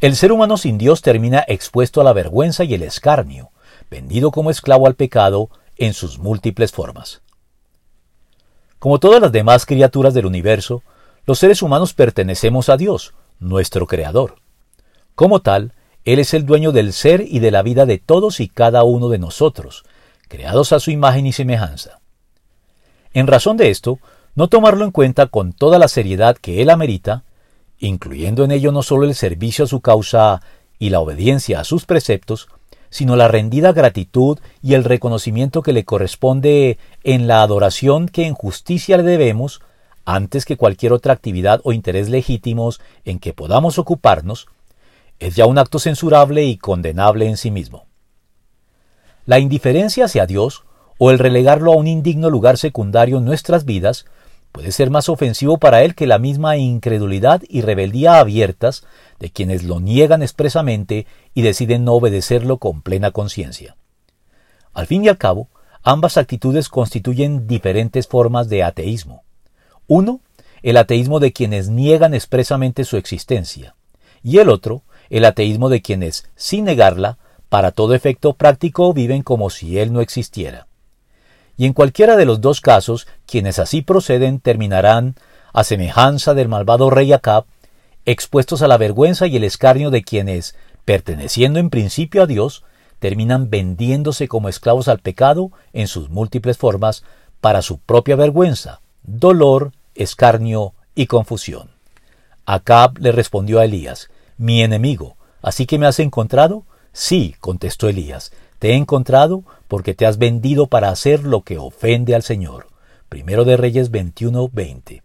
El ser humano sin Dios termina expuesto a la vergüenza y el escarnio, vendido como esclavo al pecado en sus múltiples formas. Como todas las demás criaturas del universo, los seres humanos pertenecemos a Dios, nuestro Creador. Como tal, Él es el dueño del ser y de la vida de todos y cada uno de nosotros, creados a su imagen y semejanza. En razón de esto, no tomarlo en cuenta con toda la seriedad que Él amerita, incluyendo en ello no solo el servicio a su causa y la obediencia a sus preceptos, sino la rendida gratitud y el reconocimiento que le corresponde en la adoración que en justicia le debemos, antes que cualquier otra actividad o interés legítimos en que podamos ocuparnos, es ya un acto censurable y condenable en sí mismo. La indiferencia hacia Dios o el relegarlo a un indigno lugar secundario en nuestras vidas puede ser más ofensivo para él que la misma incredulidad y rebeldía abiertas de quienes lo niegan expresamente y deciden no obedecerlo con plena conciencia. Al fin y al cabo, ambas actitudes constituyen diferentes formas de ateísmo. Uno, el ateísmo de quienes niegan expresamente su existencia, y el otro, el ateísmo de quienes, sin negarla, para todo efecto práctico viven como si él no existiera y en cualquiera de los dos casos quienes así proceden terminarán, a semejanza del malvado rey Acab, expuestos a la vergüenza y el escarnio de quienes, perteneciendo en principio a Dios, terminan vendiéndose como esclavos al pecado en sus múltiples formas para su propia vergüenza, dolor, escarnio y confusión. Acab le respondió a Elías, Mi enemigo, ¿así que me has encontrado? Sí, contestó Elías, te he encontrado porque te has vendido para hacer lo que ofende al Señor. Primero de Reyes 21:20.